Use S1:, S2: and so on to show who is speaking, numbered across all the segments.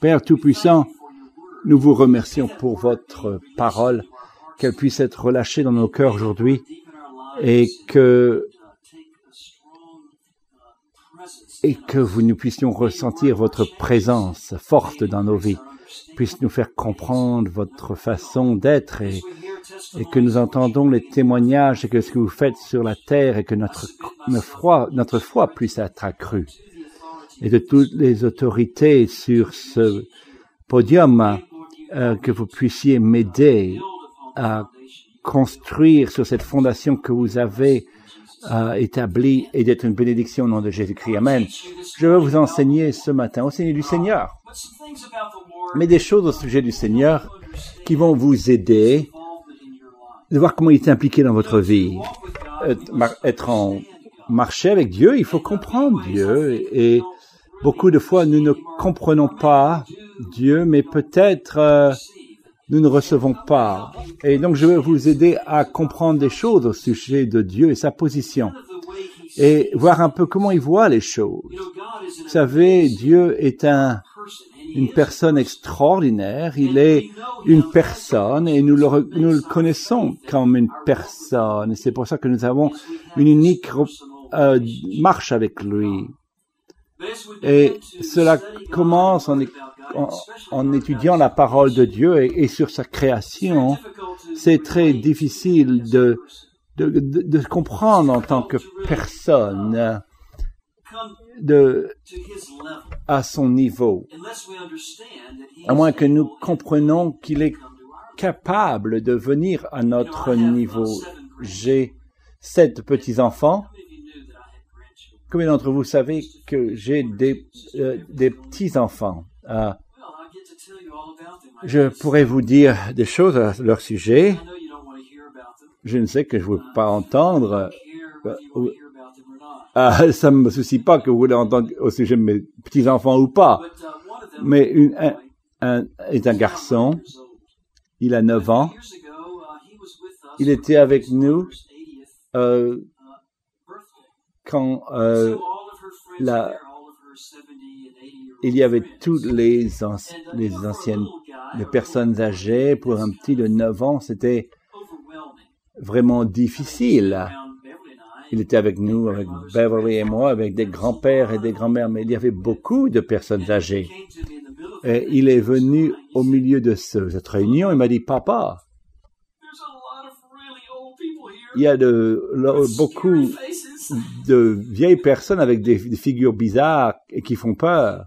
S1: Père Tout-Puissant, nous vous remercions pour votre parole, qu'elle puisse être relâchée dans nos cœurs aujourd'hui et que et que vous nous puissions ressentir votre présence forte dans nos vies, puisse nous faire comprendre votre façon d'être et, que nous entendons les témoignages et que ce que vous faites sur la terre et que notre foi puisse être accrue. Et de toutes les autorités sur ce podium, euh, que vous puissiez m'aider à construire sur cette fondation que vous avez euh, établie et d'être une bénédiction au nom de Jésus-Christ. Amen. Je vais vous enseigner ce matin au Seigneur du Seigneur, mais des choses au sujet du Seigneur qui vont vous aider de voir comment il est impliqué dans votre vie. Être en marché avec Dieu, il faut comprendre Dieu et beaucoup de fois nous ne comprenons pas Dieu, mais peut-être euh, nous ne recevons pas. Et donc je vais vous aider à comprendre des choses au sujet de Dieu et sa position et voir un peu comment il voit les choses. Vous savez, Dieu est un, une personne extraordinaire, il est une personne et nous le, nous le connaissons comme une personne. C'est pour ça que nous avons une unique euh, marche avec lui. Et cela commence en, étudiant la parole de Dieu et, sur sa création. C'est très difficile de, de, de, de, comprendre en tant que personne de, à son niveau, à moins que nous comprenions qu'il est capable de venir à notre niveau. J'ai sept petits-enfants Combien d'entre vous savez que j'ai des, euh, petits-enfants? Euh, Je pourrais vous dire des choses à leur sujet. Je ne sais que je ne veux pas entendre. Euh, euh, ça ne me soucie pas que vous voulez entendre au sujet de mes petits-enfants ou pas. Mais un, est un garçon. Il a 9 ans. Il était avec nous euh, quand euh, la, il y avait toutes les, les anciennes les personnes âgées pour un petit de 9 ans, c'était vraiment difficile. Il était avec nous, avec Beverly et moi, avec des grands-pères et des grands-mères, mais il y avait beaucoup de personnes âgées. Et il est venu au milieu de cette réunion, il m'a dit, papa, il y a de, beaucoup de vieilles personnes avec des, des, figures bizarres et qui font peur.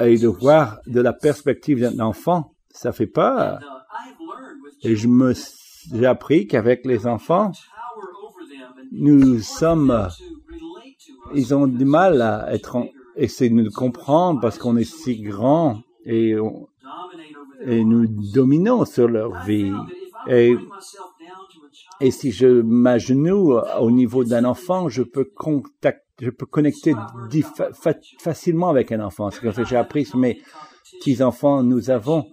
S1: Et de voir de la perspective d'un enfant, ça fait peur. Et je me, j'ai appris qu'avec les enfants, nous sommes, ils ont du mal à être, en, essayer de nous comprendre parce qu'on est si grand et, on, et nous dominons sur leur vie. Et et si je m'agenouille au niveau d'un enfant, je peux contacter, je peux connecter fa facilement avec un enfant. C'est que j'ai appris sur mes petits enfants. Nous avons,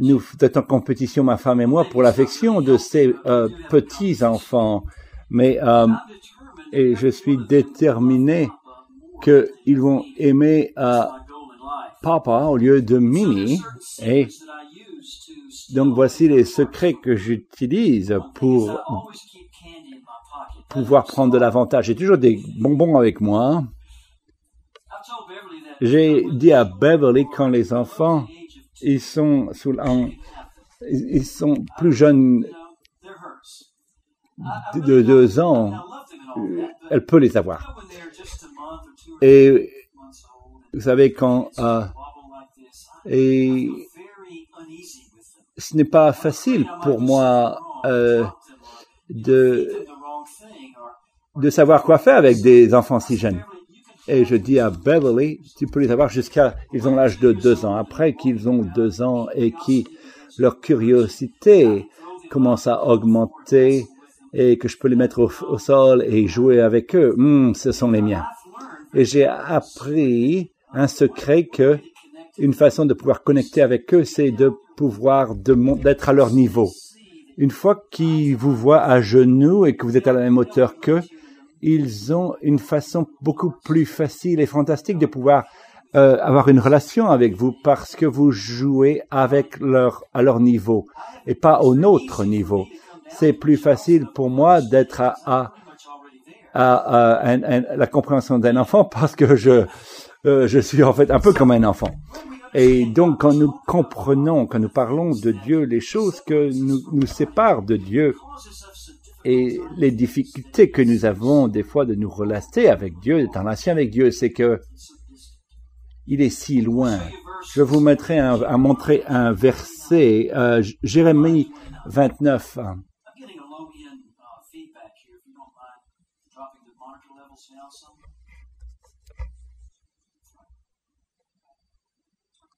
S1: nous sommes en compétition, ma femme et moi, pour l'affection de ces euh, petits enfants. Mais euh, et je suis déterminé qu'ils vont aimer euh, papa au lieu de Mimi. Et donc voici les secrets que j'utilise pour pouvoir prendre de l'avantage. J'ai toujours des bonbons avec moi. J'ai dit à Beverly quand les enfants ils sont plus jeunes de deux ans, elle peut les avoir. Et vous savez quand euh, et ce n'est pas facile pour moi euh, de savoir quoi faire avec des enfants si jeunes. Et je dis à Beverly, tu peux les avoir jusqu'à, ils ont l'âge de deux ans. Après qu'ils ont deux ans et qui leur curiosité commence à augmenter et que je peux les mettre au, au sol et jouer avec eux, hmm, ce sont les miens. Et j'ai appris un secret que une façon de pouvoir connecter avec eux, c'est de pouvoir d'être à leur niveau. Une fois qu'ils vous voient à genoux et que vous êtes à la même hauteur qu'eux, ils ont une façon beaucoup plus facile et fantastique de pouvoir euh, avoir une relation avec vous parce que vous jouez avec leur, à leur niveau et pas au nôtre niveau. C'est plus facile pour moi d'être à, à, la compréhension d'un enfant parce que je, euh, je suis en fait un peu comme un enfant. Et donc, quand nous comprenons, quand nous parlons de Dieu, les choses que nous, nous séparent de Dieu et les difficultés que nous avons des fois de nous relater avec Dieu, d'être en relation avec Dieu, c'est que il est si loin. Je vous mettrai à montrer un verset, euh, Jérémie 29. hein.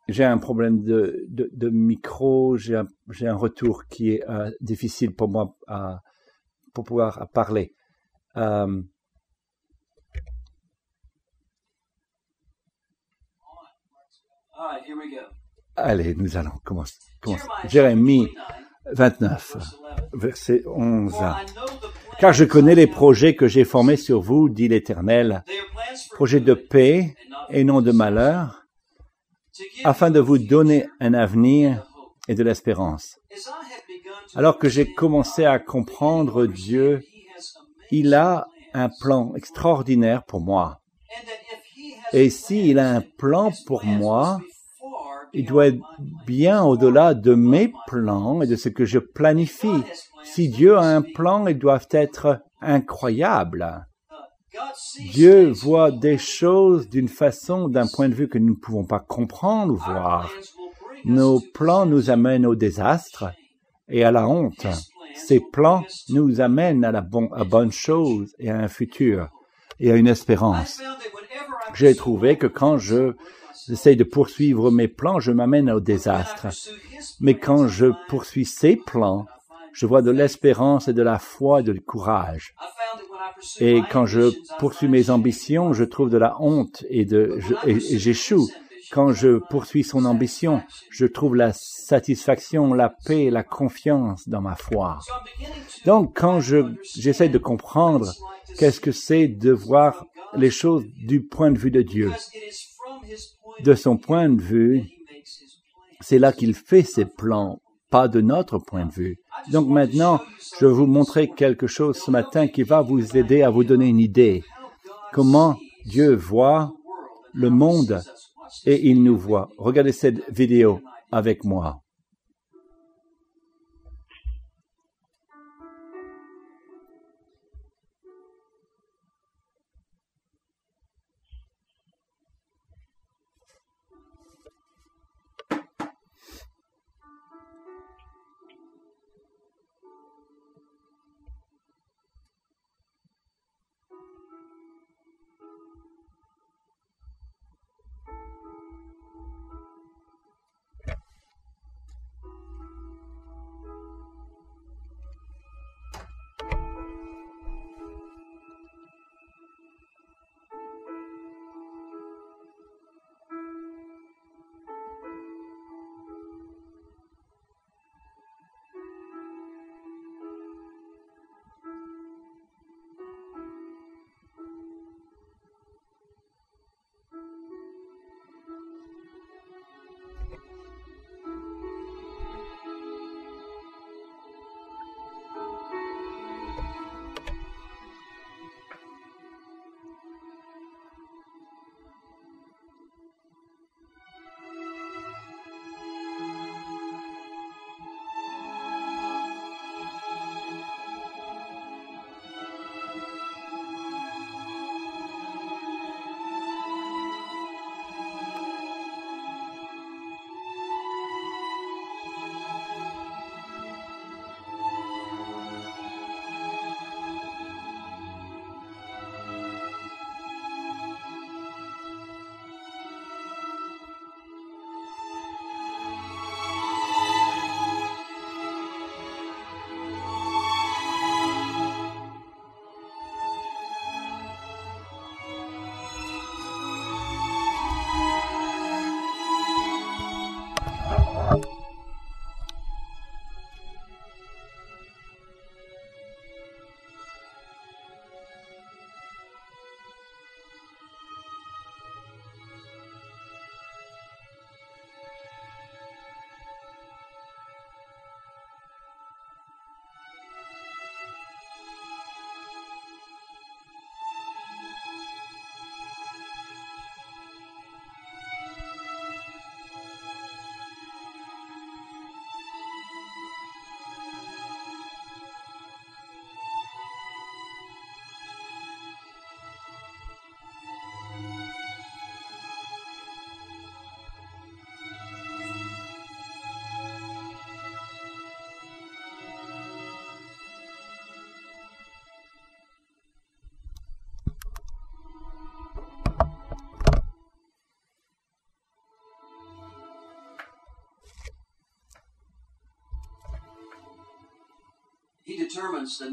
S1: J'ai un problème de, de, de micro, j'ai un, un retour qui est euh, difficile pour moi à, pour pouvoir à parler. Euh, allez, nous allons commencer. commencer. Jérémie
S2: chapter
S1: 29,
S2: verse 11.
S1: verset 11.
S2: For I know the plans
S1: Car je connais les projets que j'ai formés sur vous, dit l'Éternel, projets de paix et non de malheur, afin de vous donner un avenir et de l'espérance. Alors que j'ai commencé à comprendre Dieu, il a un plan extraordinaire pour moi. Et s'il a un plan pour moi, il doit être bien au-delà de mes plans et de ce que je planifie. Si Dieu a un plan, ils doivent être incroyables. Dieu voit des choses d'une façon, d'un point de vue que nous ne pouvons pas comprendre ou voir. Nos plans nous amènent au désastre et à la honte. Ces plans nous amènent à la bon- à bonne chose et à un futur et à une espérance. J'ai trouvé que quand je j'essaye de poursuivre mes plans, je m'amène au désastre. Mais quand je poursuis ces plans, je vois de l'espérance et de la foi et de courage. Et quand je poursuis mes ambitions, je trouve de la honte et de j'échoue. Quand je poursuis son ambition, je trouve la satisfaction, la paix la confiance dans ma foi. Donc, quand je, j'essaie de comprendre qu'est-ce que c'est de voir les choses du point de vue de Dieu, de son point de vue, c'est là qu'il fait ses plans, pas de notre point de vue. Donc maintenant, je vais vous montrer quelque chose ce matin qui va vous aider à vous donner une idée. Comment Dieu voit le monde et il nous voit. Regardez cette vidéo avec moi.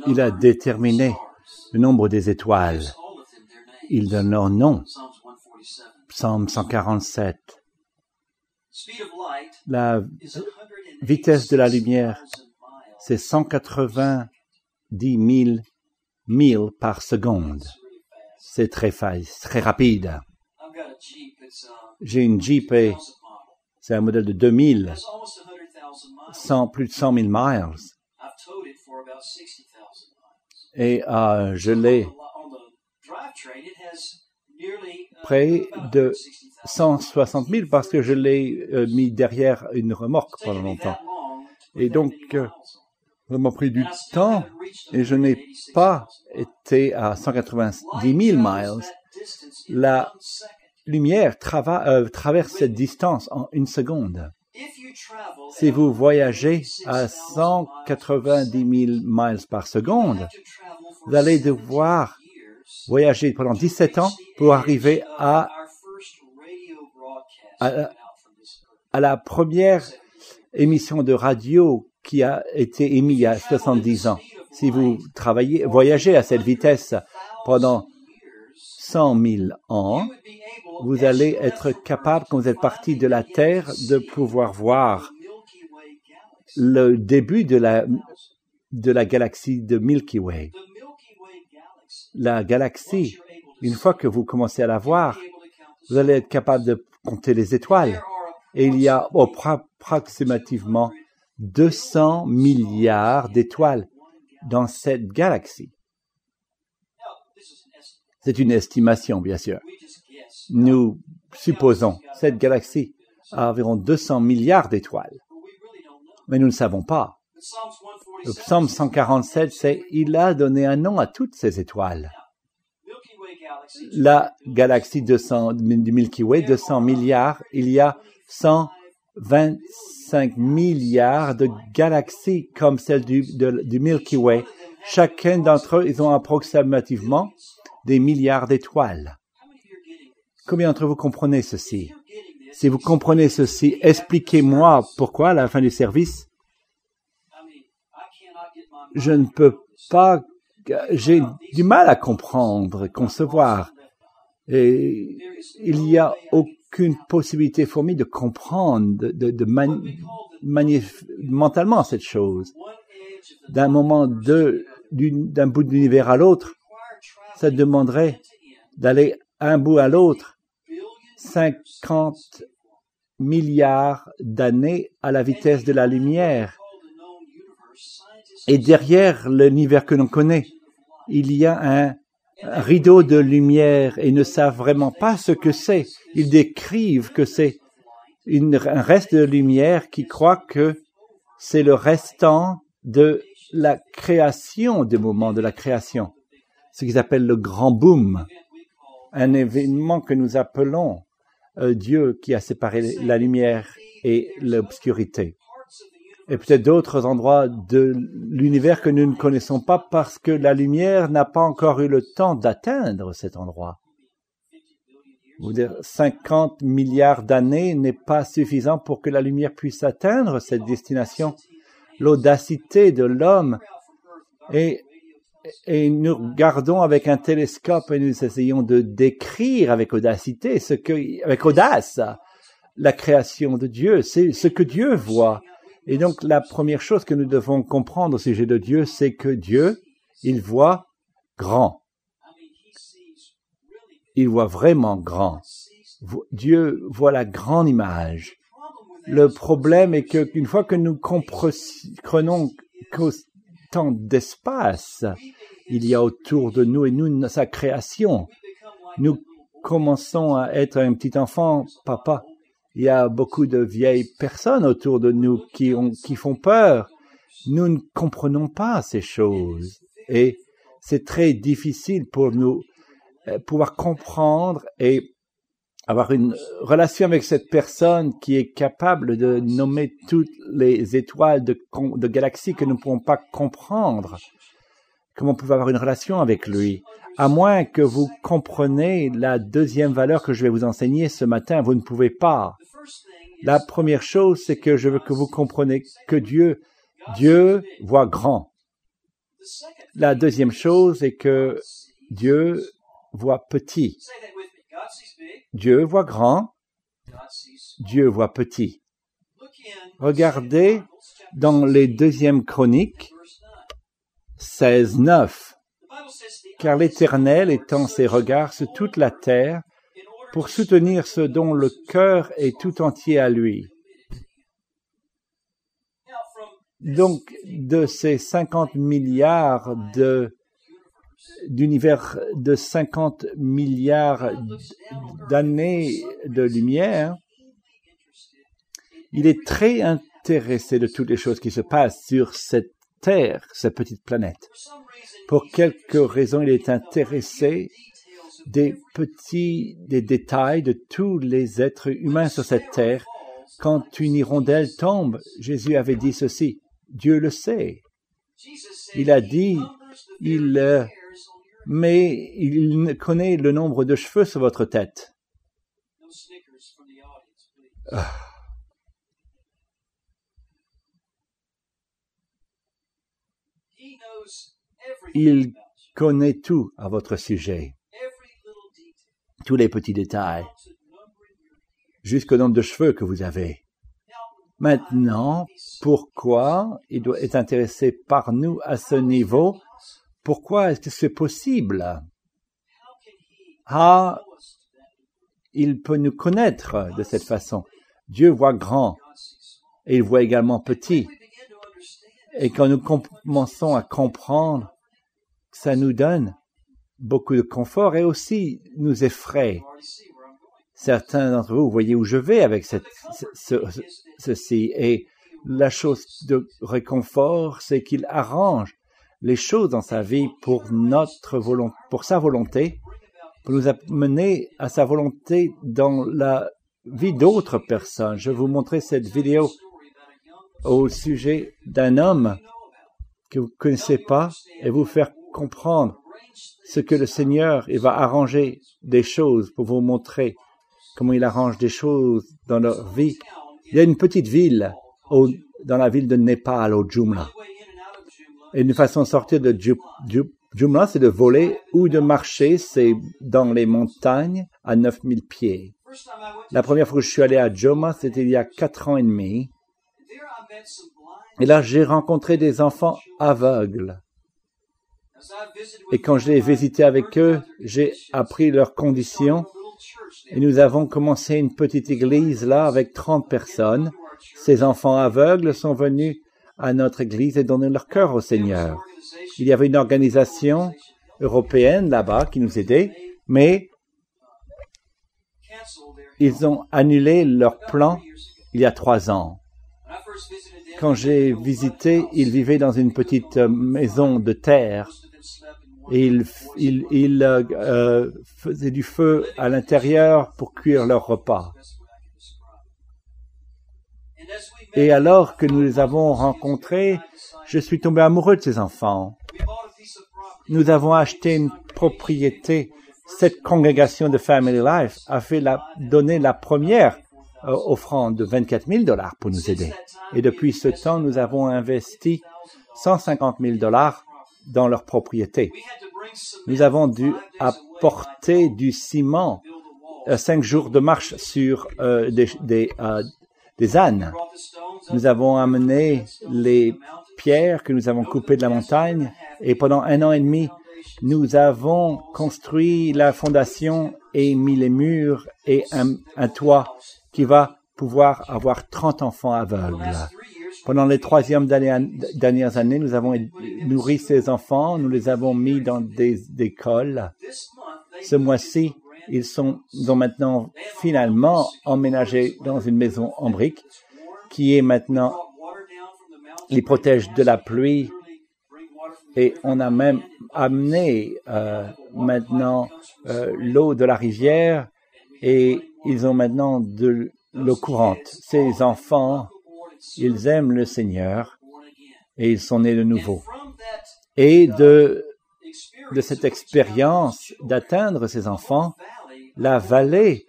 S1: Il a déterminé le nombre des étoiles. Il donne leur nom.
S2: Psalms 147.
S1: Psaume 147.
S2: Speed of light
S1: La
S2: is 186,000
S1: vitesse de la lumière, c'est 190 000 milles par seconde. C'est très, très rapide. J'ai une Jeep et
S2: 2000 model.
S1: c'est un modèle de 2000,
S2: It's almost 100,000 miles.
S1: 100, plus de 100 000 miles. Et euh, je l'ai près de
S2: 160,000.
S1: 160 000 parce que je l'ai euh, mis derrière une remorque pendant longtemps. Et donc, euh. Ça m'a pris du temps et je n'ai
S2: 186,000
S1: pas été à 190
S2: Light
S1: 000
S2: travels
S1: miles. La lumière trava- euh, traverse cette distance en une seconde. Si vous voyagez à
S2: 186,000
S1: 190 000 miles par seconde, vous allez
S2: 17
S1: devoir voyager pendant 17 ans pour arriver à, à la première émission de radio qui a été émise il y a 70 ans. Si vous travaillez, voyagez à cette vitesse pendant 100 000 ans, vous allez être capable, quand vous êtes parti de la Terre, de pouvoir voir le début de la, de la galaxie de Milky Way. La galaxie, une fois que vous commencez à la voir, vous allez être capable de compter les étoiles. Et il y a appro- approximativement 200 milliards d'étoiles dans cette galaxie. C'est une estimation, bien sûr. Nous supposons cette galaxie a environ 200 milliards d'étoiles, mais nous ne savons pas. Le psaume 147, c'est Il a donné un nom à toutes ces étoiles. La galaxie 200, du Milky Way, 200 milliards, il y a 125 milliards de galaxies comme celle du, du Milky Way. Chacun d'entre eux, ils ont approximativement des milliards d'étoiles. Combien d'entre vous comprenez ceci? Si vous comprenez ceci, expliquez-moi pourquoi à la fin du service, je ne peux pas, j'ai du mal à comprendre, concevoir. Et il n'y a aucune possibilité moi de comprendre, de, de, mentalement cette chose. D'un moment d'un bout de l'univers à l'autre, ça demanderait d'aller un bout à l'autre 50 milliards d'années à la vitesse de la lumière. Et derrière l'univers que l'on connaît, il y a un, rideau de lumière et ne savent vraiment pas ce que c'est. Ils décrivent que c'est un reste de lumière qui croit que c'est le restant de la création, du moment de la création. Ce qu'ils appellent le grand boom. Un événement que nous appelons Dieu qui a séparé la lumière et l'obscurité. Et peut-être d'autres endroits de l'univers que nous ne connaissons pas parce que la lumière n'a pas encore eu le temps d'atteindre cet endroit. Vous dire 50 milliards d'années n'est pas suffisant pour que la lumière puisse atteindre cette destination. L'audacité de l'homme et, et nous regardons avec un télescope et nous essayons de décrire avec audacité ce que, avec audace, la création de Dieu. C'est ce que Dieu voit. Et donc, la première chose que nous devons comprendre au sujet de Dieu, c'est que Dieu, il voit grand. Il voit vraiment grand. Dieu voit la grande image. Le problème est que une fois que nous comprenons qu'autant d'espace il y a autour de nous et nous, sa création, nous commençons à être un petit enfant, papa. Il y a beaucoup de vieilles personnes autour de nous qui, ont, qui font peur. Nous ne comprenons pas ces choses. Et c'est très difficile pour nous euh, pouvoir comprendre et avoir une relation avec cette personne qui est capable de nommer toutes les étoiles de, galaxies que nous ne pouvons pas comprendre. Comment pouvez avoir une relation avec lui? À moins que vous compreniez la deuxième valeur que je vais vous enseigner ce matin, vous ne pouvez pas. La première chose, c'est que je veux que vous compreniez que Dieu, Dieu voit grand. La deuxième chose est que Dieu voit petit. Dieu voit grand. Dieu voit petit. Regardez dans les deuxièmes chroniques
S2: verse 9.
S1: 16, 9.
S2: The Bible says the
S1: Car l'Éternel étend ses regards sur toute la terre pour soutenir ceux dont le cœur est tout entier à lui. Donc, de ces 50 milliards de, d'univers de 50 milliards d'années de lumière, il est très intéressé de toutes les choses qui se passent sur cette Terre, cette petite planète. Pour quelques raisons, il est intéressé des petits, des détails de tous les êtres humains sur cette terre. Quand une hirondelle tombe, Jésus avait dit ceci. Dieu le sait. Il a dit, il, mais il connaît le nombre de cheveux sur votre tête.
S2: everything
S1: Il connaît tout à votre sujet. Tous les petits détails. Jusqu'au nombre de cheveux que vous avez. Maintenant, pourquoi il doit être intéressé par nous à ce niveau? Pourquoi est-ce que c'est possible? Ah, il peut nous connaître de cette façon. Dieu voit grand et il voit également petit. Et quand nous com- commençons à comprendre, ça nous donne beaucoup de confort et aussi nous effraie. Certains d'entre vous, vous voyez où je vais avec cette, ce- ce- ceci. Et la chose de réconfort, c'est qu'il arrange les choses dans sa vie pour notre volonté, pour sa volonté, pour nous amener à sa volonté dans la vie d'autres personnes. Je vais vous montrer cette vidéo au sujet d'un homme que vous ne connaissez pas et vous faire comprendre ce que le Seigneur il va arranger des choses pour vous montrer comment il arrange des choses dans leur vie. Il y a une petite ville dans la ville de Népal, au Jumla. Une façon de sortir de Ju- Ju- Jumla, c'est de voler ou de marcher, c'est dans les montagnes à 9000 pieds. La première fois que je suis allé à Jumla, c'était il y a quatre ans et demi. Et là, j'ai rencontré des enfants aveugles. Et quand je l'ai visité avec eux, j'ai appris leurs conditions et nous avons commencé une petite église là avec 30 personnes. Ces enfants aveugles sont venus à notre église et donné leur cœur au Seigneur. Il y avait une organisation européenne là-bas qui nous aidait, mais ils ont annulé leur plan il y a trois ans. Quand j'ai visité, ils vivaient dans une petite maison de terre et ils, euh, faisaient du feu à l'intérieur pour cuire leur repas. Et alors que nous les avons rencontrés, je suis tombé amoureux de ces enfants. Nous avons acheté une propriété. Cette congrégation de Family Life a fait la, donné la première euh, offrande de 24 000 dollars pour nous aider. Et depuis ce temps, nous avons investi 150 000 dollars dans leur propriété. Nous avons dû apporter du ciment euh, cinq jours de marche sur euh, des, des, euh, des ânes. Nous avons amené les pierres que nous avons coupées de la montagne et pendant un an et demi, nous avons construit la fondation et mis les murs et un, toit qui va pouvoir avoir 30 enfants aveugles. Pendant les troisièmes dernières années, nous avons nourri ces enfants, nous les avons mis dans des écoles. Ce mois-ci, ils sont, ils ont maintenant finalement emménagé dans une maison en briques qui est maintenant, les protège de la pluie et on a même amené euh, maintenant euh, l'eau de la rivière et ils ont maintenant de l'eau courante. Ces enfants, ils aiment le Seigneur et ils sont nés de nouveau. Et de, de cette expérience d'atteindre ces enfants, la vallée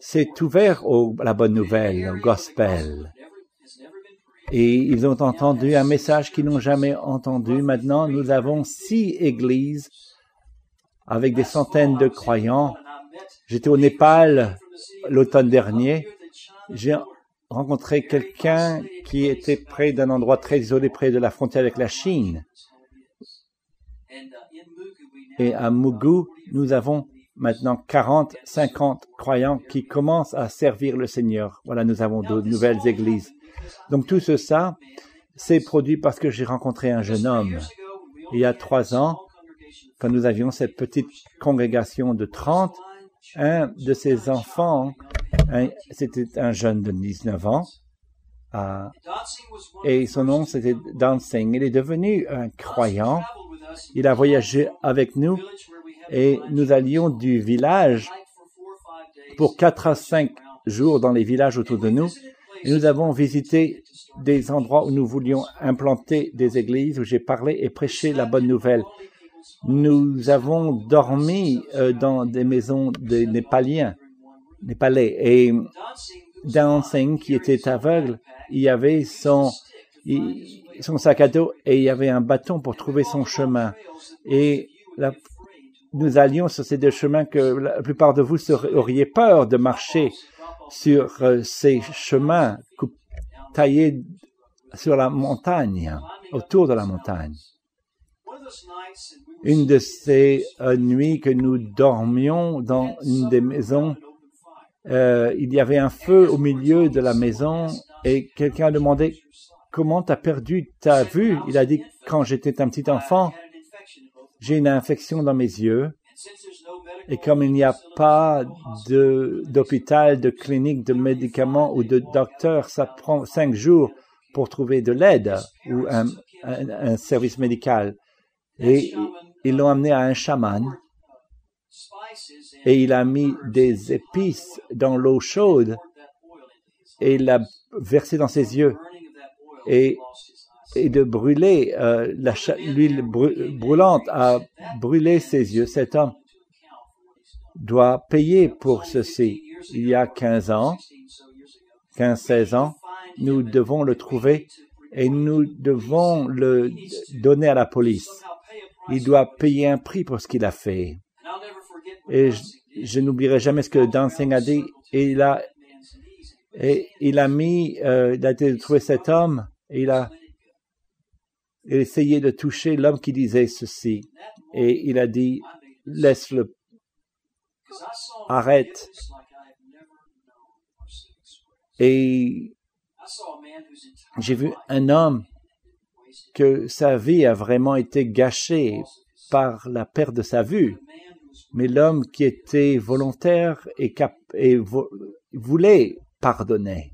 S1: s'est ouverte à la bonne nouvelle, au gospel. Et ils ont entendu un message qu'ils n'ont jamais entendu. Maintenant, nous avons six églises avec des centaines de croyants. J'étais au Népal l'automne dernier. J'ai rencontré quelqu'un qui était près d'un endroit très isolé, près de la frontière avec la Chine. Et à Mugu, nous avons maintenant 40, 50 croyants qui commencent à servir le Seigneur. Voilà, nous avons de nouvelles églises. Donc tout ce ça, c'est produit parce que j'ai rencontré un jeune homme il y a trois ans, quand nous avions cette petite congrégation de 30, un de ses enfants, c'était un jeune de 19 ans, et son nom c'était Dancing. Il est devenu un croyant. Il a voyagé avec nous et nous allions du village pour quatre à cinq jours dans les villages autour de nous. Nous avons visité des endroits où nous voulions implanter des églises, où j'ai parlé et prêché la bonne nouvelle. Nous avons dormi euh, dans des maisons des Népaliens, Népalais. Et Dancing, qui était aveugle, il y avait son, son sac à dos et il y avait un bâton pour trouver son chemin. Et nous allions sur ces deux chemins que la plupart de vous auriez peur de marcher sur euh, ces chemins taillés sur la montagne, autour de la montagne. Une de ces euh, nuits que nous dormions dans une des maisons, euh, il y avait un feu au milieu de la maison et quelqu'un a demandé comment tu as perdu ta vue? Il a dit quand j'étais un petit enfant, j'ai une infection dans mes yeux et comme il n'y a pas d'hôpital, de, clinique, de médicaments ou de docteur, ça prend cinq jours pour trouver de l'aide ou un, un, service médical. Et ils l'ont amené à un chaman et il a mis des épices dans l'eau chaude et il l'a versé dans ses yeux et, de brûler euh, l'huile brûlante a brûlé ses yeux. Cet homme doit payer pour ceci. Il y a 15 ans, 15-16 ans, nous devons le trouver et nous devons le donner à la police. Il doit payer un prix pour ce qu'il a fait. Et je, n'oublierai jamais ce que Dancing a dit. Et il a mis, euh, il a été trouver cet homme et il a essayé de toucher l'homme qui disait ceci. Et il a dit, laisse-le arrête. Et j'ai vu un homme que sa vie a vraiment été gâchée par la perte de sa vue, mais l'homme qui était volontaire et voulait pardonner.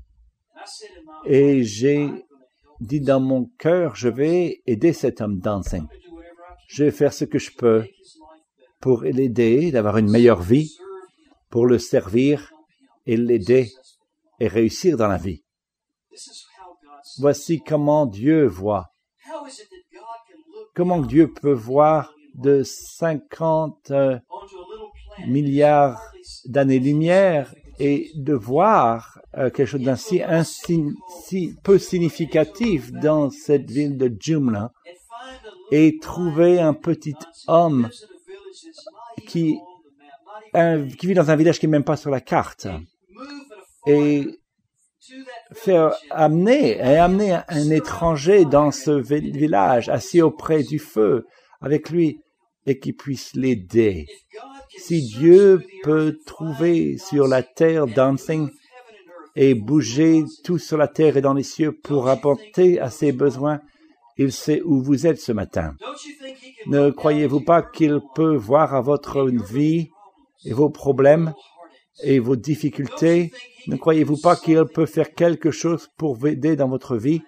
S1: Et j'ai dit dans mon cœur, je vais aider cet homme dancing. Je vais faire ce que je peux pour l'aider d'avoir une meilleure vie, pour le servir et l'aider et réussir dans la vie. Voici comment Dieu voit. Comment Dieu peut voir de 50 euh, milliards d'années-lumière et de voir euh, quelque chose d'ainsi si peu significatif dans cette ville de Jumla et trouver un petit homme qui, qui vit dans un village qui n'est même pas sur la carte et faire amener et amener un étranger dans ce village assis auprès du feu avec lui et qui puisse l'aider. Si Dieu peut trouver sur la terre dancing et bouger tout sur la terre et dans les cieux pour apporter à ses besoins, il sait où vous êtes ce matin. Ne croyez-vous pas qu'il peut voir à votre vie et vos problèmes et vos difficultés? Ne croyez-vous pas qu'il peut faire quelque chose pour vous aider dans votre vie?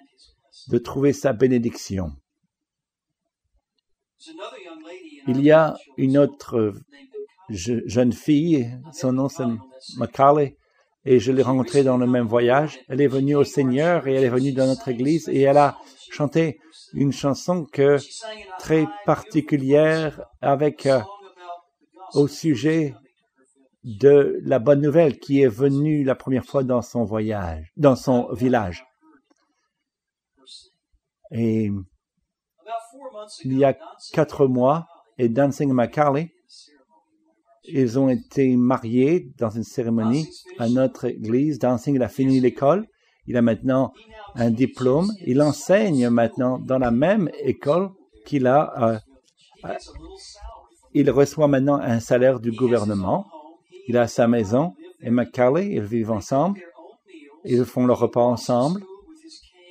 S1: De trouver sa bénédiction? Il y a une autre jeune fille, son nom c'est Macaulay, et je l'ai rencontrée dans le même voyage. Elle est venue au Seigneur et elle est venue dans notre église et elle a chanté une chanson que très particulière avec euh, au sujet de la bonne nouvelle qui est venue la première fois dans son voyage, dans son village. Et il y a quatre mois, et Dancing McCarley. Ils ont été mariés dans une cérémonie à notre église. Dancing, il a fini l'école. Il a maintenant un diplôme. Il enseigne maintenant dans la même école qu'il a. euh,
S2: from
S1: il reçoit maintenant un salaire du gouvernement. Il a sa maison. Et. McCarley, ils vivent ensemble. Ils font leur repas ensemble.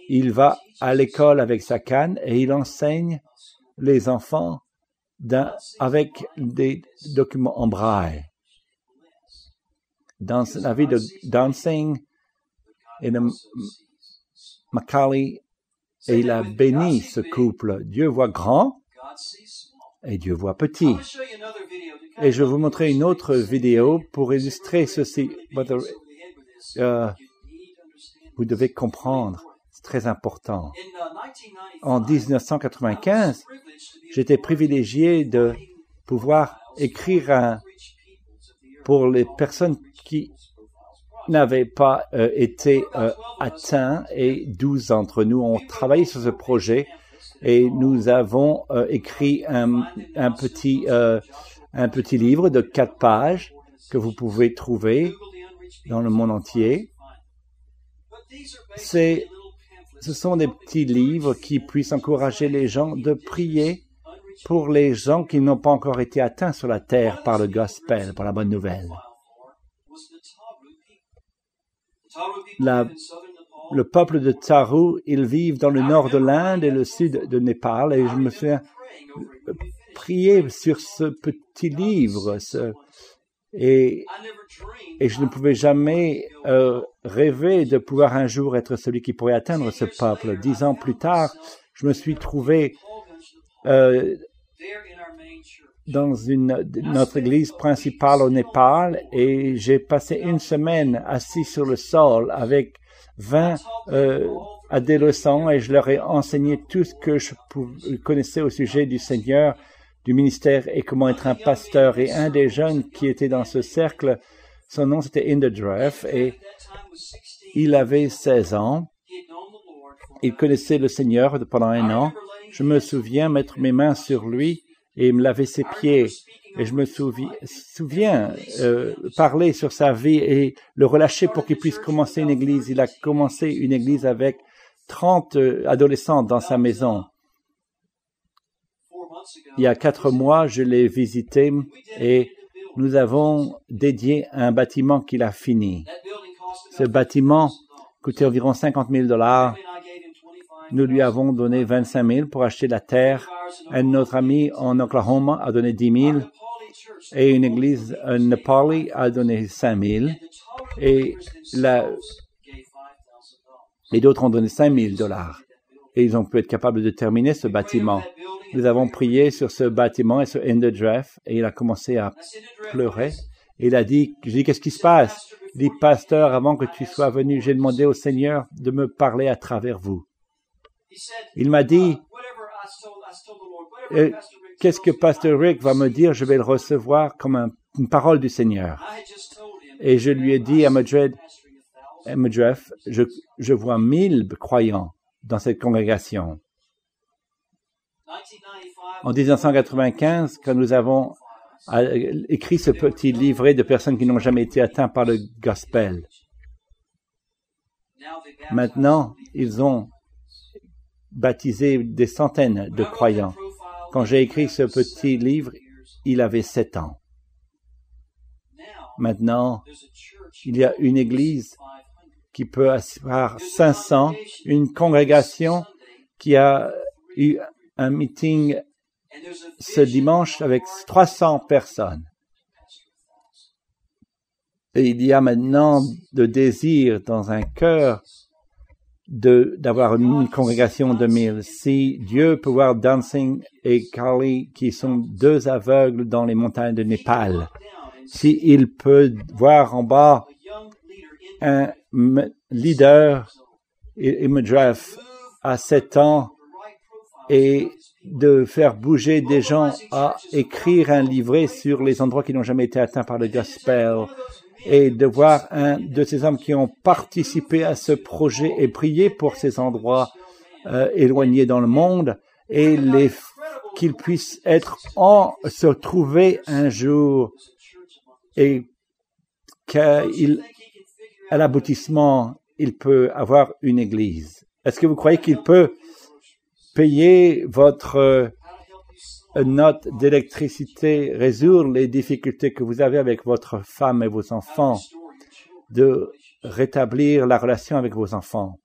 S1: Il va à l'école avec sa canne et il enseigne les enfants avec des documents en braille. Dans la vie de Dancing et de Macaulay, et il a béni ce couple. Dieu voit grand et Dieu voit petit. Et je vais vous montrer une autre vidéo pour illustrer ceci. Euh, vous devez comprendre, c'est très important.
S2: Uh, 1995,
S1: En
S2: I was
S1: 1995,
S2: privileged to be
S1: j'étais privilégié de pouvoir écrire un, pour les personnes qui n'avaient pas euh, été euh, atteints et 12 d'entre nous ont travaillé sur ce projet et nous avons euh, écrit un, un petit euh, un petit livre de quatre pages que vous pouvez trouver dans le monde entier. C'est ce sont des petits livres qui puissent encourager les gens de prier pour les gens qui n'ont pas encore été atteints sur la terre par le gospel, par la bonne nouvelle. Le peuple de Taru, ils vivent dans le nord de l'Inde et le sud de Népal et je me
S2: finished.
S1: prier sur ce petit livre et je ne pouvais jamais euh, rêver de pouvoir un jour être celui qui pourrait atteindre ce peuple. Dix ans plus tard, je me suis trouvé euh, dans notre église principale au Népal et j'ai passé une semaine assis sur le sol avec 20 euh, adolescents et je leur ai enseigné tout ce que je connaissais au sujet du Seigneur, du ministère et comment être un pasteur. Et un des jeunes qui était dans ce cercle, son nom c'était Indra et
S2: At that time was 16.
S1: il avait 16 ans. Il connaissait le Seigneur pendant un an. Je me souviens mettre mes mains sur lui et me laver ses pieds. Et je me souvi- souviens euh, parler sur sa vie et le relâcher pour qu'il puisse commencer une église. Il a commencé une église avec 30 euh, adolescents dans sa maison. Il y a quatre mois, je l'ai visité et nous avons dédié un bâtiment qu'il a fini. Ce bâtiment coûtait environ 50 000 dollars.
S2: and I gave him 25
S1: Nous lui avons donné 25 000 pour acheter la terre. Un notre ami en Oklahoma a donné 10 000
S2: Nepali church.
S1: et une église euh, Nepali a donné 5 000
S2: The Taru
S1: et
S2: believers
S1: la,
S2: themselves gave $5,000.
S1: et d'autres ont donné 5 000 dollars. Et ils ont pu être capables de terminer ce bâtiment. Nous avons prié sur ce bâtiment et sur Indra-Jeff et il a commencé à pleurer. Il a dit, j'ai dit, qu'est-ce qui se passe? Il dit, pasteur, avant que tu sois venu, j'ai demandé au Seigneur de me parler à travers vous. Il m'a dit, Euh, qu'est-ce que pasteur Rick va me dire? Je vais le recevoir comme un- une parole du Seigneur. Et je lui ai dit à Madrid. Medref, je, je vois mille croyants dans cette congrégation.
S2: 1995,
S1: En 1995, quand nous avons euh, écrit ce petit livret de personnes qui n'ont jamais été atteintes par le gospel, maintenant, ils ont baptisé des centaines de croyants. Quand j'ai écrit ce petit livre, il avait sept ans. Maintenant,
S2: a
S1: il y a une église
S2: 500.
S1: qui peut asseoir 500, une congrégation qui a eu un meeting
S2: a
S1: ce dimanche avec 300 personnes. Et il y a maintenant de désir dans un cœur d'avoir une congrégation de mille. Si Dieu peut voir Dancing et Carly, qui sont deux aveugles dans les montagnes de Népal,
S2: down and
S1: si il peut voir en bas un leader, Imadraf, à 7 ans, et de faire bouger des gens à écrire un livret sur les endroits qui n'ont jamais été atteints par le gospel et de voir un de ces hommes qui ont participé à ce projet et prié pour ces endroits euh, éloignés dans le monde et les qu'ils puissent être en se trouver un jour et qu'à l'aboutissement il peut avoir une église. Est-ce que vous croyez qu'il peut payer votre euh, note d'électricité, résoudre les difficultés que vous avez avec votre femme et vos enfants, de rétablir la relation avec vos enfants,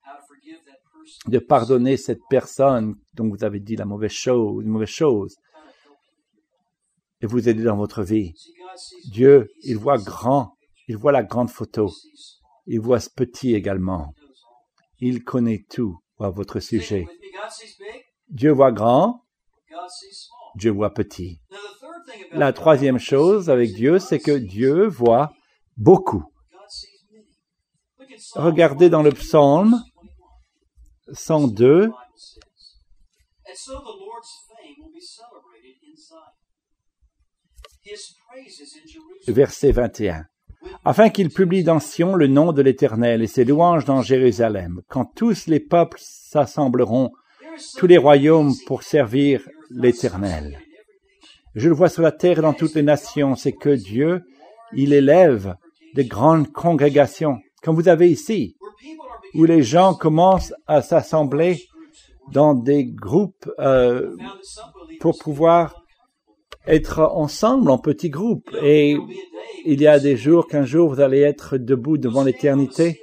S1: de pardonner cette personne dont vous avez dit la mauvaise chose, une mauvaise chose, et vous aider dans votre vie. Dieu, il voit grand, il voit la grande photo, il voit ce petit également. Il connaît tout à votre sujet. Dieu voit grand, Dieu voit petit. La troisième chose avec Dieu, c'est que Dieu voit beaucoup. Regardez dans le psaume 102. Verset 21. Afin qu'il publie dans Sion le nom de l'Éternel et ses louanges dans Jérusalem, quand tous les peuples s'assembleront, tous les royaumes pour servir l'Éternel. Je le vois sur la terre et dans toutes les nations, c'est que Dieu, il élève des grandes congrégations, comme vous avez ici, où les gens commencent à s'assembler dans des groupes euh, pour pouvoir être ensemble en petits groupes. Et il y a des jours qu'un jour vous allez être debout devant l'éternité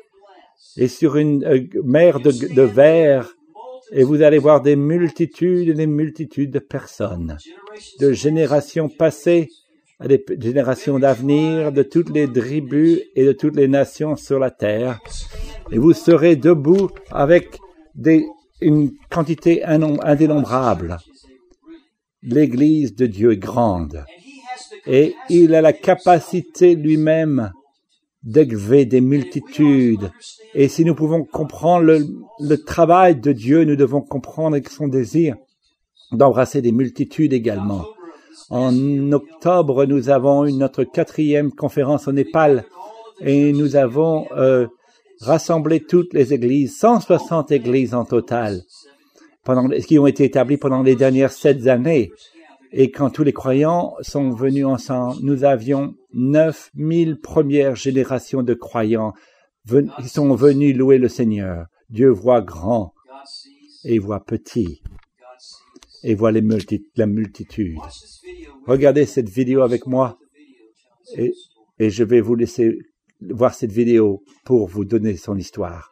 S1: et sur une euh, mer de, de verre et vous allez voir des multitudes et des multitudes de personnes, de générations passées à des générations d'avenir, de toutes les tribus et de toutes les nations sur la terre. Et vous serez debout avec des, une quantité indénombrable. L'Église de Dieu est grande et il a la capacité lui-même d'élever des multitudes. Et si nous pouvons comprendre le, travail de Dieu, nous devons comprendre son désir d'embrasser des multitudes également. En octobre, nous avons eu notre quatrième conférence au Népal et nous avons euh, rassemblé toutes les églises, 160 églises en total, pendant, qui ont été établies pendant les dernières sept années. Et quand tous les croyants sont venus ensemble, nous avions 9000 premières générations de croyants qui sont venus louer le Seigneur. Dieu voit grand et voit petit et voit la multitude. Regardez cette vidéo avec moi et je vais vous laisser voir cette vidéo pour vous donner son histoire.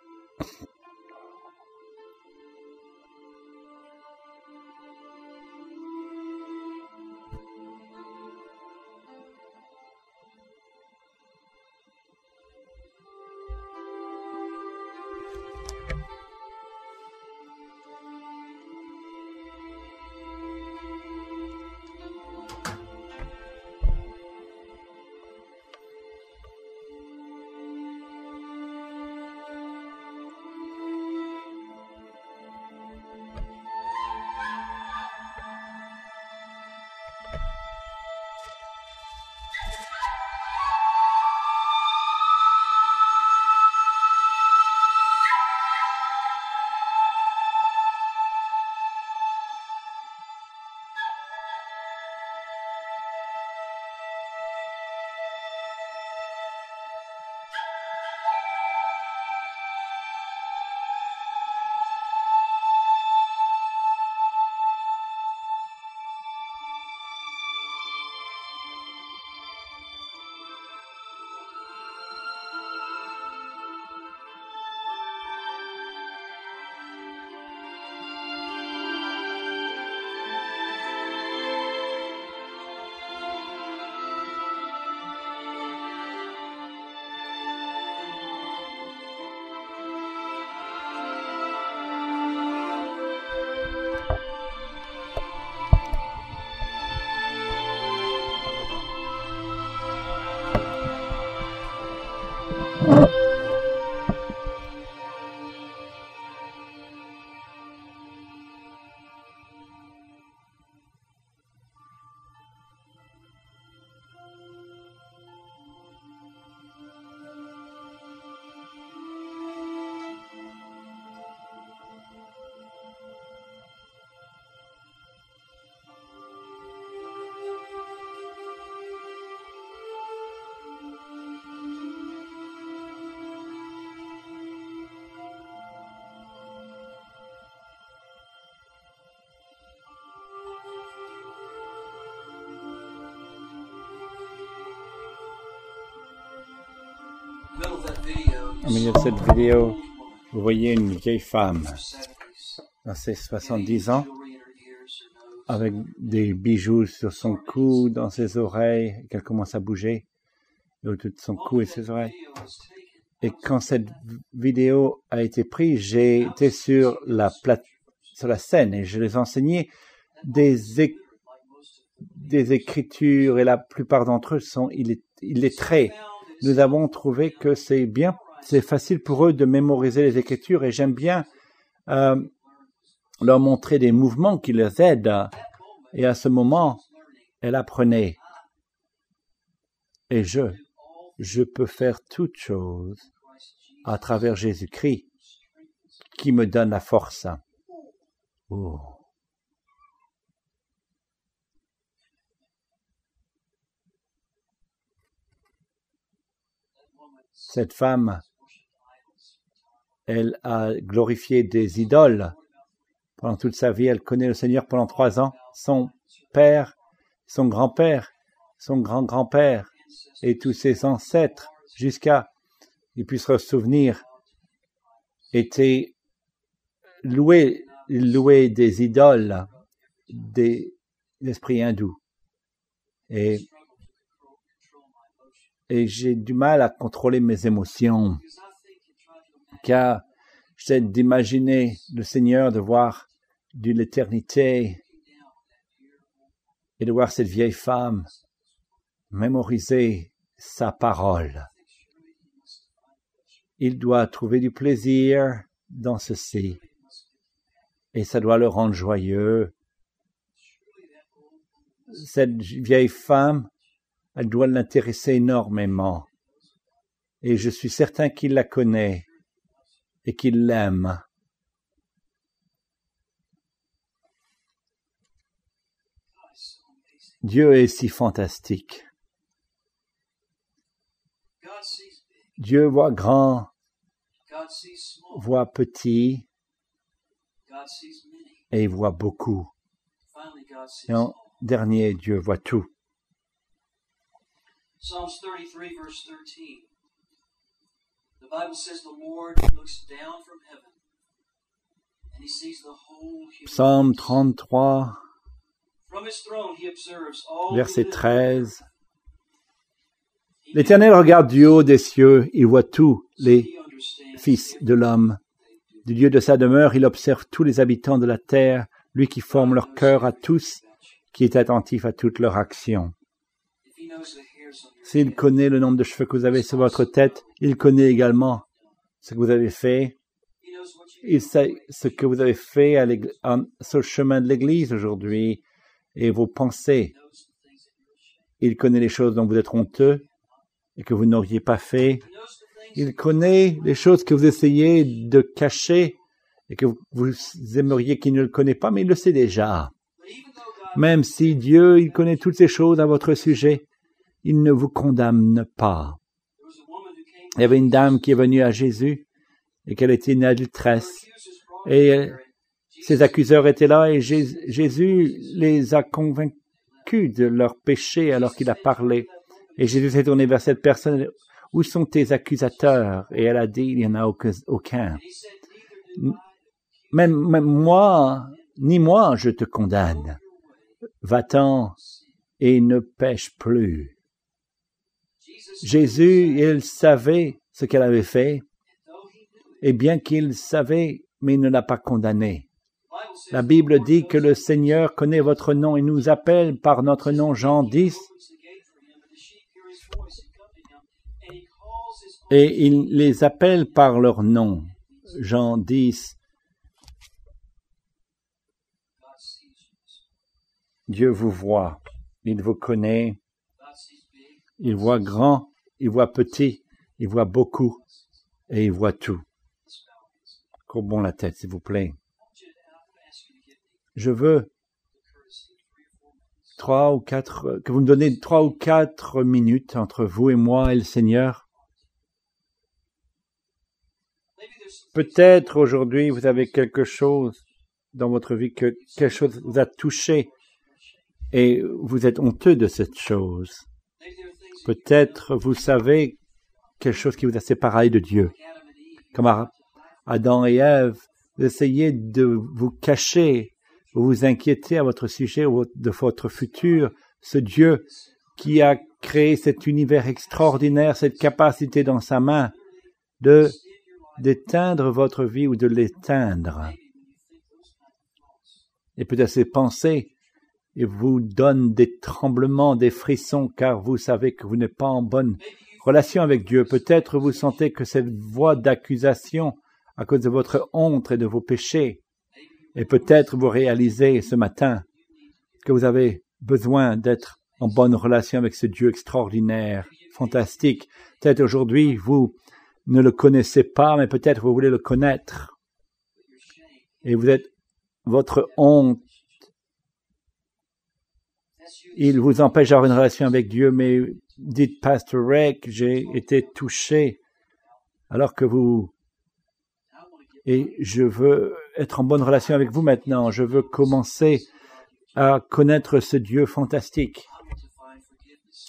S1: Au milieu de cette vidéo, vous voyez une vieille femme dans ses 70 ans avec des bijoux sur son cou, dans ses oreilles, qu'elle commence à bouger autour de son cou et ses oreilles. Et quand cette vidéo a été prise, j'ai été sur la scène et je les enseignais des, des écritures et la plupart d'entre eux sont illettrés. Nous avons trouvé que c'est bien, c'est facile pour eux de mémoriser les écritures et j'aime bien euh, leur montrer des mouvements qui les aident. Et à ce moment, elle apprenait. Et je, je peux faire toute chose à travers Jésus-Christ qui me donne la force. Oh. Cette femme, elle a glorifié des idoles pendant toute sa vie. Elle connaît le Seigneur pendant trois ans. Son père, son grand-père, son grand-grand-père et tous ses ancêtres jusqu'à qu'ils puissent se souvenir étaient loués, loués des idoles des esprits hindous. Et, et j'ai du mal à contrôler mes émotions car j'essaie d'imaginer le Seigneur, de voir de l'éternité et de voir cette vieille femme mémoriser sa parole. Il doit trouver du plaisir dans ceci et ça doit le rendre joyeux. Cette vieille femme, elle doit l'intéresser énormément et je suis certain qu'il la connaît et qu'il l'aime. Dieu est si fantastique. Dieu voit grand, voit petit et il voit beaucoup. Et en dernier, Dieu voit tout.
S2: Psalms 33, verse 13. The Bible says the Lord looks down from heaven and he sees the whole human
S1: Psaume
S2: race.
S1: 33,
S2: From his throne he observes all who
S1: verset
S2: live.
S1: 13.
S2: He
S1: L'Éternel regarde du haut des cieux, il voit tous les fils de l'homme. Du Dieu de sa demeure, il observe tous les habitants de la terre, lui qui forme leur cœur à tous, qui est attentif à toutes leurs actions. S'il connaît le nombre de cheveux que vous avez sur votre tête, il connaît également ce que vous avez fait. Il sait ce que vous avez fait sur le chemin de l'Église aujourd'hui et vos pensées. Il connaît les choses dont vous êtes honteux et que vous n'auriez pas fait. Il connaît les choses que vous essayez de cacher et que vous- aimeriez qu'il ne le connaît pas, mais il le sait déjà. Même si Dieu, il connaît toutes ces choses à votre sujet, il ne vous condamne pas. Il y avait une dame qui est venue à Jésus et qu'elle était une
S2: brought
S1: Et
S2: her
S1: euh, ses accuseurs étaient là et Jés- Jésus les a convaincus de leur péché alors qu'il a parlé. Et Jésus s'est tourné vers cette personne. Où sont tes accusateurs? Et elle a dit, il n'y en a aucun. Même, même moi, ni moi, je te condamne. Va-t'en et ne pêche plus. Jésus, il savait ce qu'elle avait fait, et bien qu'il savait, mais il ne l'a pas condamné. La Bible dit que le Seigneur connaît votre nom et nous appelle par notre nom, Jean 10,
S2: opens the gate for him, and the sheep hear his voice and come to him, and he calls his own
S1: et il les appelle par leur nom. Jean 10,
S2: God sees you.
S1: Dieu vous voit, il vous connaît, il voit grand, il voit petit, il voit beaucoup, et il voit tout. Courbons la tête, s'il vous plaît. Je veux trois ou quatre, que vous me donnez trois ou quatre minutes entre vous et moi et le Seigneur. Peut-être aujourd'hui vous avez quelque chose dans votre vie que quelque chose vous a touché et vous êtes honteux de cette chose. Peut-être vous savez quelque chose qui vous a séparé de Dieu comme Adam et Ève, vous essayez de vous cacher, vous vous inquiétez à votre sujet de votre futur, ce Dieu qui a créé cet univers extraordinaire, cette capacité dans sa main de d'éteindre votre vie ou de l'éteindre. Et peut-être ces pensées et vous donnent des tremblements, des frissons, car vous savez que vous n'êtes pas en bonne relation avec Dieu. Peut-être vous sentez que cette voix d'accusation à cause de votre honte et de vos péchés. Et peut-être vous réalisez ce matin que vous avez besoin d'être en bonne relation avec ce Dieu extraordinaire, fantastique. Peut-être aujourd'hui vous ne le connaissez pas, mais peut-être vous voulez le connaître. Et vous êtes votre honte. Il vous empêche d'avoir une relation avec Dieu, mais dites, Pastor Rick, j'ai été touché alors que vous et je veux être en bonne relation avec vous maintenant. Je veux commencer à connaître ce Dieu fantastique.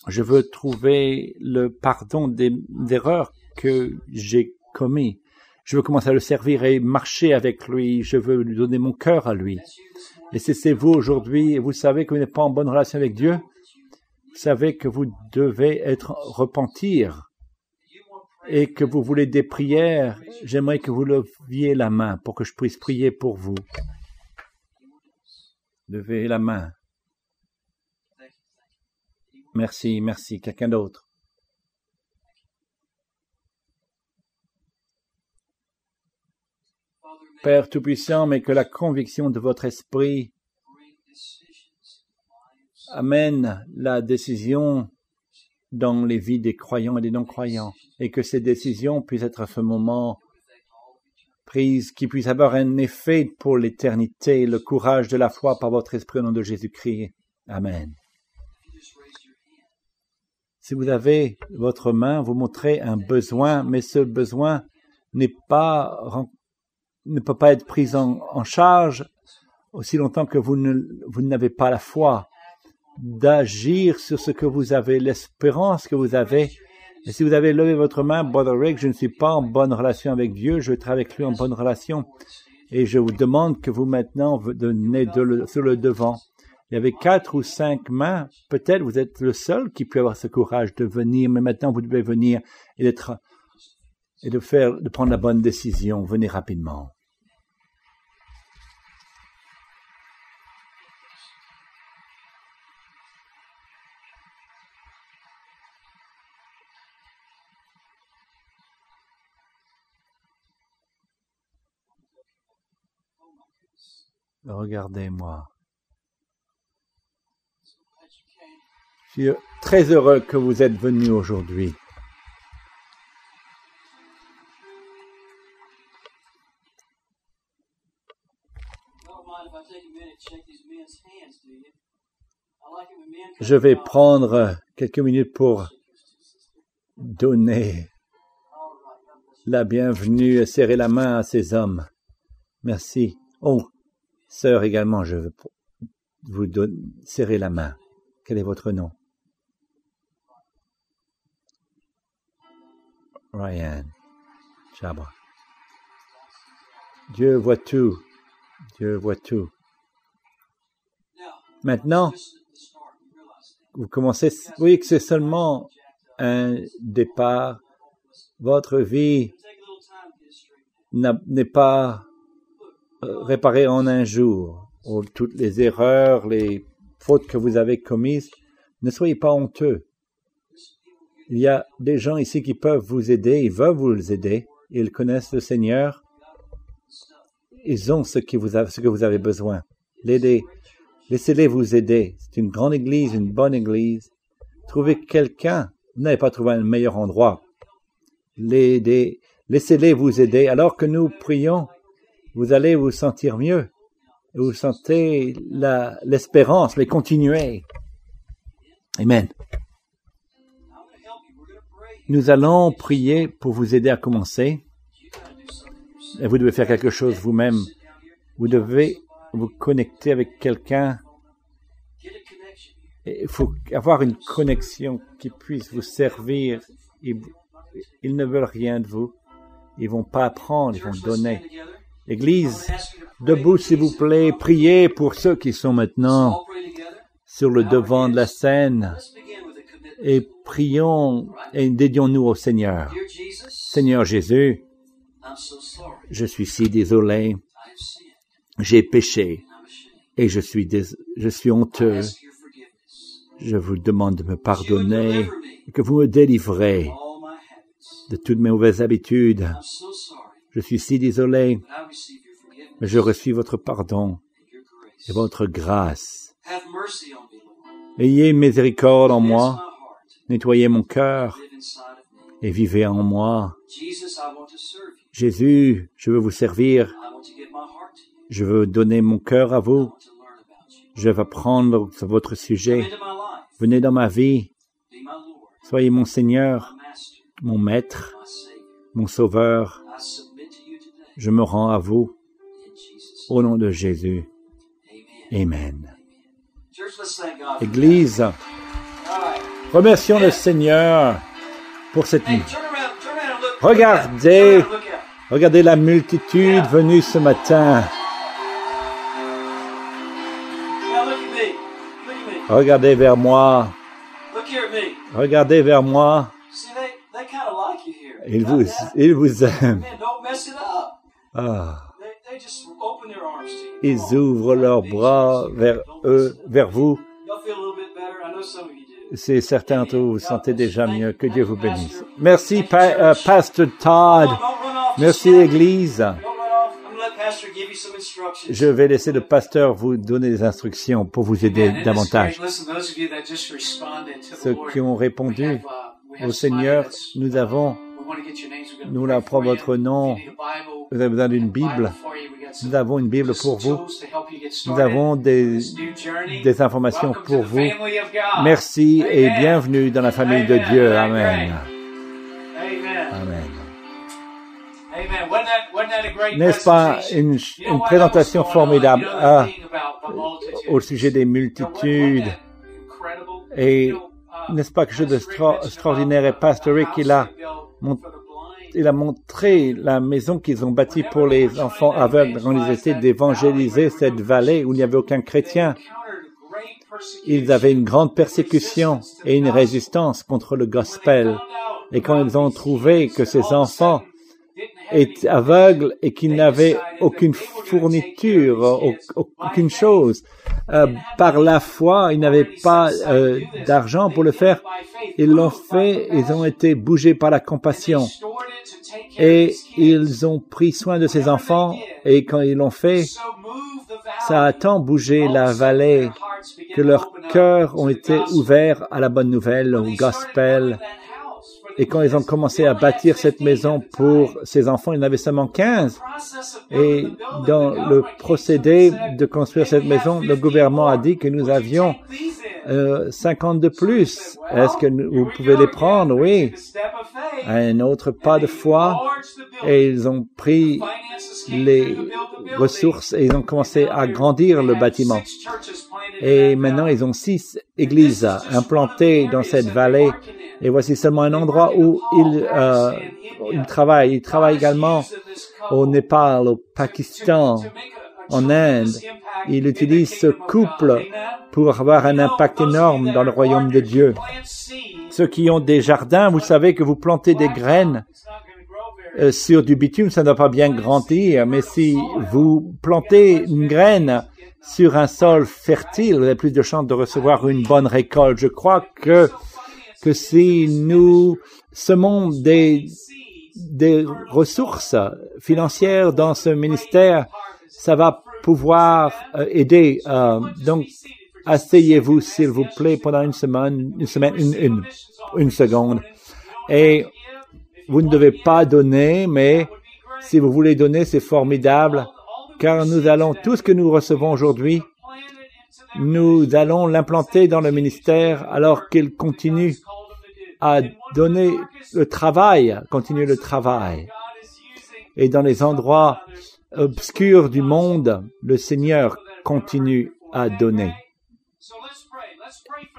S1: Je veux trouver le pardon des erreurs que j'ai commis. Je veux commencer à le servir et marcher avec lui. Je veux lui donner mon cœur à lui. Et c'est vous aujourd'hui vous savez que vous n'êtes pas en bonne relation avec Dieu, vous savez que vous devez être repentir et que vous voulez des prières, j'aimerais que vous leviez la main pour que je puisse prier pour vous. Levez la main. Merci, merci. Quelqu'un d'autre? Père Tout-Puissant, mais que la conviction de votre esprit amène la décision dans les vies des croyants et des non-croyants, et que ces décisions puissent être à ce moment prises, qui puissent avoir un effet pour l'éternité, le courage de la foi par votre esprit au nom de Jésus-Christ. Amen. Si vous avez votre main, vous montrez un besoin, mais ce besoin n'est pas, ne peut pas être pris en, charge aussi longtemps que vous ne, vous n'avez pas la foi d'agir sur ce que vous avez, l'espérance que vous avez. Et si vous avez levé votre main, Brother Rick, je ne suis pas en bonne relation avec Dieu, je travaille avec lui en bonne relation. Et je vous demande que vous maintenant venez de sur le devant. Il y avait quatre ou cinq mains. Peut-être vous êtes le seul qui peut avoir ce courage de venir, mais maintenant vous devez venir et d'être, et de faire, de prendre la bonne décision. Venez rapidement. Regardez-moi. Je suis très heureux que vous êtes venu aujourd'hui. Je vais prendre quelques minutes pour donner la bienvenue et serrer la main à ces hommes. Merci. Oh, Sœur également, je veux vous serrer la main. Quel est votre nom? Ryan. Chabra. Dieu voit tout. Dieu voit tout. Maintenant, vous commencez, voyez que c'est seulement un départ. Votre vie n'est pas réparer en un jour. toutes les erreurs, les fautes que vous avez commises, ne soyez pas honteux. Il y a des gens ici qui peuvent vous aider, ils veulent vous aider, ils connaissent le Seigneur, ils ont ce, que vous avez besoin. L'aidez, laissez-les vous aider. C'est une grande église, une bonne église. Trouvez quelqu'un, vous n'avez pas trouvé un meilleur endroit. L'aidez, laissez-les vous aider. Alors que nous prions, vous allez vous sentir mieux. Vous sentez l'espérance, les continuer. Amen. Nous allons prier pour vous aider à commencer. Et vous devez faire quelque chose vous-même. Vous devez vous connecter avec quelqu'un. Il faut avoir une connexion qui puisse vous servir. Ils, ne veulent rien de vous. Ils vont pas apprendre, ils vont donner. Église, debout s'il vous plaît, priez pour ceux qui sont maintenant sur le devant de la scène et prions et dédions-nous au Seigneur. Seigneur Jésus, je suis si désolé, j'ai péché et je suis, je honteux. Je vous demande de me pardonner et que vous me délivrez de toutes mes mauvaises habitudes. Je suis si désolé, mais je reçois votre pardon et votre grâce. Ayez miséricorde en moi, nettoyez mon cœur. Et vivez en moi. Jésus, je veux vous servir, je veux donner mon cœur à vous, je veux apprendre sur votre sujet. Venez dans ma vie, soyez mon Seigneur, mon Maître, mon Sauveur. Je me rends à vous au nom de Jésus.
S2: Amen.
S1: Église, remercions le Seigneur pour cette nuit. Regardez. Regardez la multitude venue ce matin. Regardez vers moi. Regardez vers moi.
S2: See, they, they kind of like you here.
S1: Il
S2: Got
S1: vous,
S2: that?
S1: il vous aime. Ah, ils ouvrent leurs bras vers eux, vers vous. C'est certain d'entre vous vous sentez déjà mieux. Que Dieu vous bénisse. Merci, pa- euh, Pasteur Todd. Merci, Église. Je vais laisser le pasteur vous donner des instructions pour vous aider davantage. Ceux qui ont répondu
S3: uh,
S1: au Seigneur, nous avons, nous
S3: you.
S1: votre nom. Vous avez besoin d'une
S3: Bible
S1: Nous avons une Bible pour vous. Nous avons des, informations pour vous. Merci et bienvenue dans la famille de. Dieu.
S3: Amen.
S1: Amen. N'est-ce pas une, présentation formidable Ah, au sujet des multitudes et
S3: uh,
S1: n'est-ce pas quelque chose de
S3: Pastor Rick
S1: stra-
S3: mentioned
S1: extraordinaire et
S3: about the-
S1: Pastor
S3: the
S1: Rick,
S3: house
S1: il a il a montré la maison qu'ils ont bâtie pour les enfants aveugles quand ils étaient d'évangéliser cette vallée où il n'y avait aucun chrétien. Ils avaient une grande persécution et une résistance contre le gospel. Et quand ils ont trouvé que ces enfants étaient aveugles et qu'ils n'avaient aucune fourniture, au- au- aucune chose, euh, par la foi, ils n'avaient pas euh, d'argent pour le faire. Ils l'ont fait, ils ont été bougés par la compassion. Et ils ont pris soin de ces enfants et quand ils l'ont fait, ça a tant bougé la vallée que leurs cœurs ont été ouverts à la bonne nouvelle, au gospel. Et quand ils ont commencé à bâtir cette maison pour ces enfants, il y en avait seulement 15. Et dans le procédé de construire cette maison, le gouvernement a dit que nous avions euh, 50 de plus. Est-ce que vous pouvez les prendre? Oui. Un autre pas de foi. Et ils ont pris les ressources et ils ont commencé à grandir le bâtiment. Et maintenant, ils ont six églises implantées dans cette vallée. Et voici seulement un endroit où ils, euh, ils travaillent. Ils travaillent également au Népal, au Pakistan, en Inde. Ils utilisent ce couple pour avoir un impact énorme dans le royaume de Dieu. Ceux qui ont des jardins, vous savez que vous plantez des graines euh, sur du bitume, ça ne va pas bien grandir, mais si vous plantez une graine sur un sol fertile, vous avez plus de chances de recevoir une bonne récolte. Je crois que, que si nous semons des, des ressources financières dans ce ministère, ça va pouvoir euh, aider. Euh, donc, asseyez-vous, s'il vous plaît, pendant une semaine, une semaine, une, une, une seconde. Et vous ne devez pas donner, mais si vous voulez donner, c'est formidable, car nous allons, tout ce que nous recevons aujourd'hui, nous allons l'implanter dans le ministère alors qu'il continue à donner le travail, continuer le travail. Et dans les endroits obscurs du monde, le Seigneur continue à donner.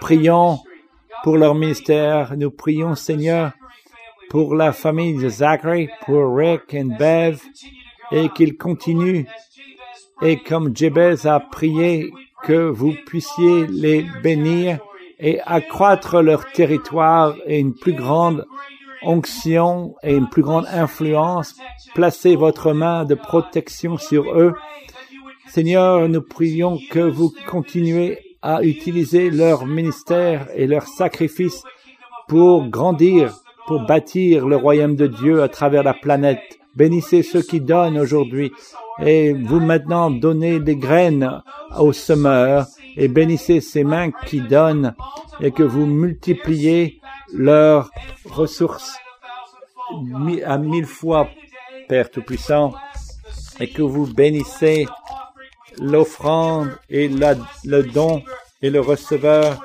S1: Prions pour leur ministère. Nous prions, Seigneur, pour la famille de Zachary, pour Rick et Bev, et qu'ils continuent, et comme Jebez a prié, que vous puissiez les bénir et accroître leur territoire et une plus grande onction et une plus grande influence. Placez votre main de protection sur eux. Seigneur, nous prions que vous continuez à utiliser leur ministère et leur sacrifice pour grandir, pour bâtir le royaume de Dieu à travers la planète. Bénissez ceux qui donnent aujourd'hui et vous maintenant donnez des graines aux semeurs et bénissez ces mains qui donnent et que vous multipliez leurs ressources à mille fois, Père Tout-Puissant, et que vous bénissez l'offrande et le don et le receveur,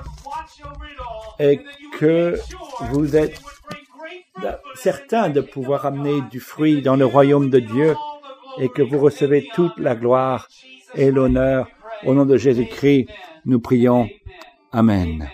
S1: et que vous êtes certain de pouvoir amener du fruit dans le royaume de Dieu, et que vous recevez toute la gloire et l'honneur. Au nom de Jésus-Christ, nous prions. Amen.